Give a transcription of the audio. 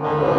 Amen.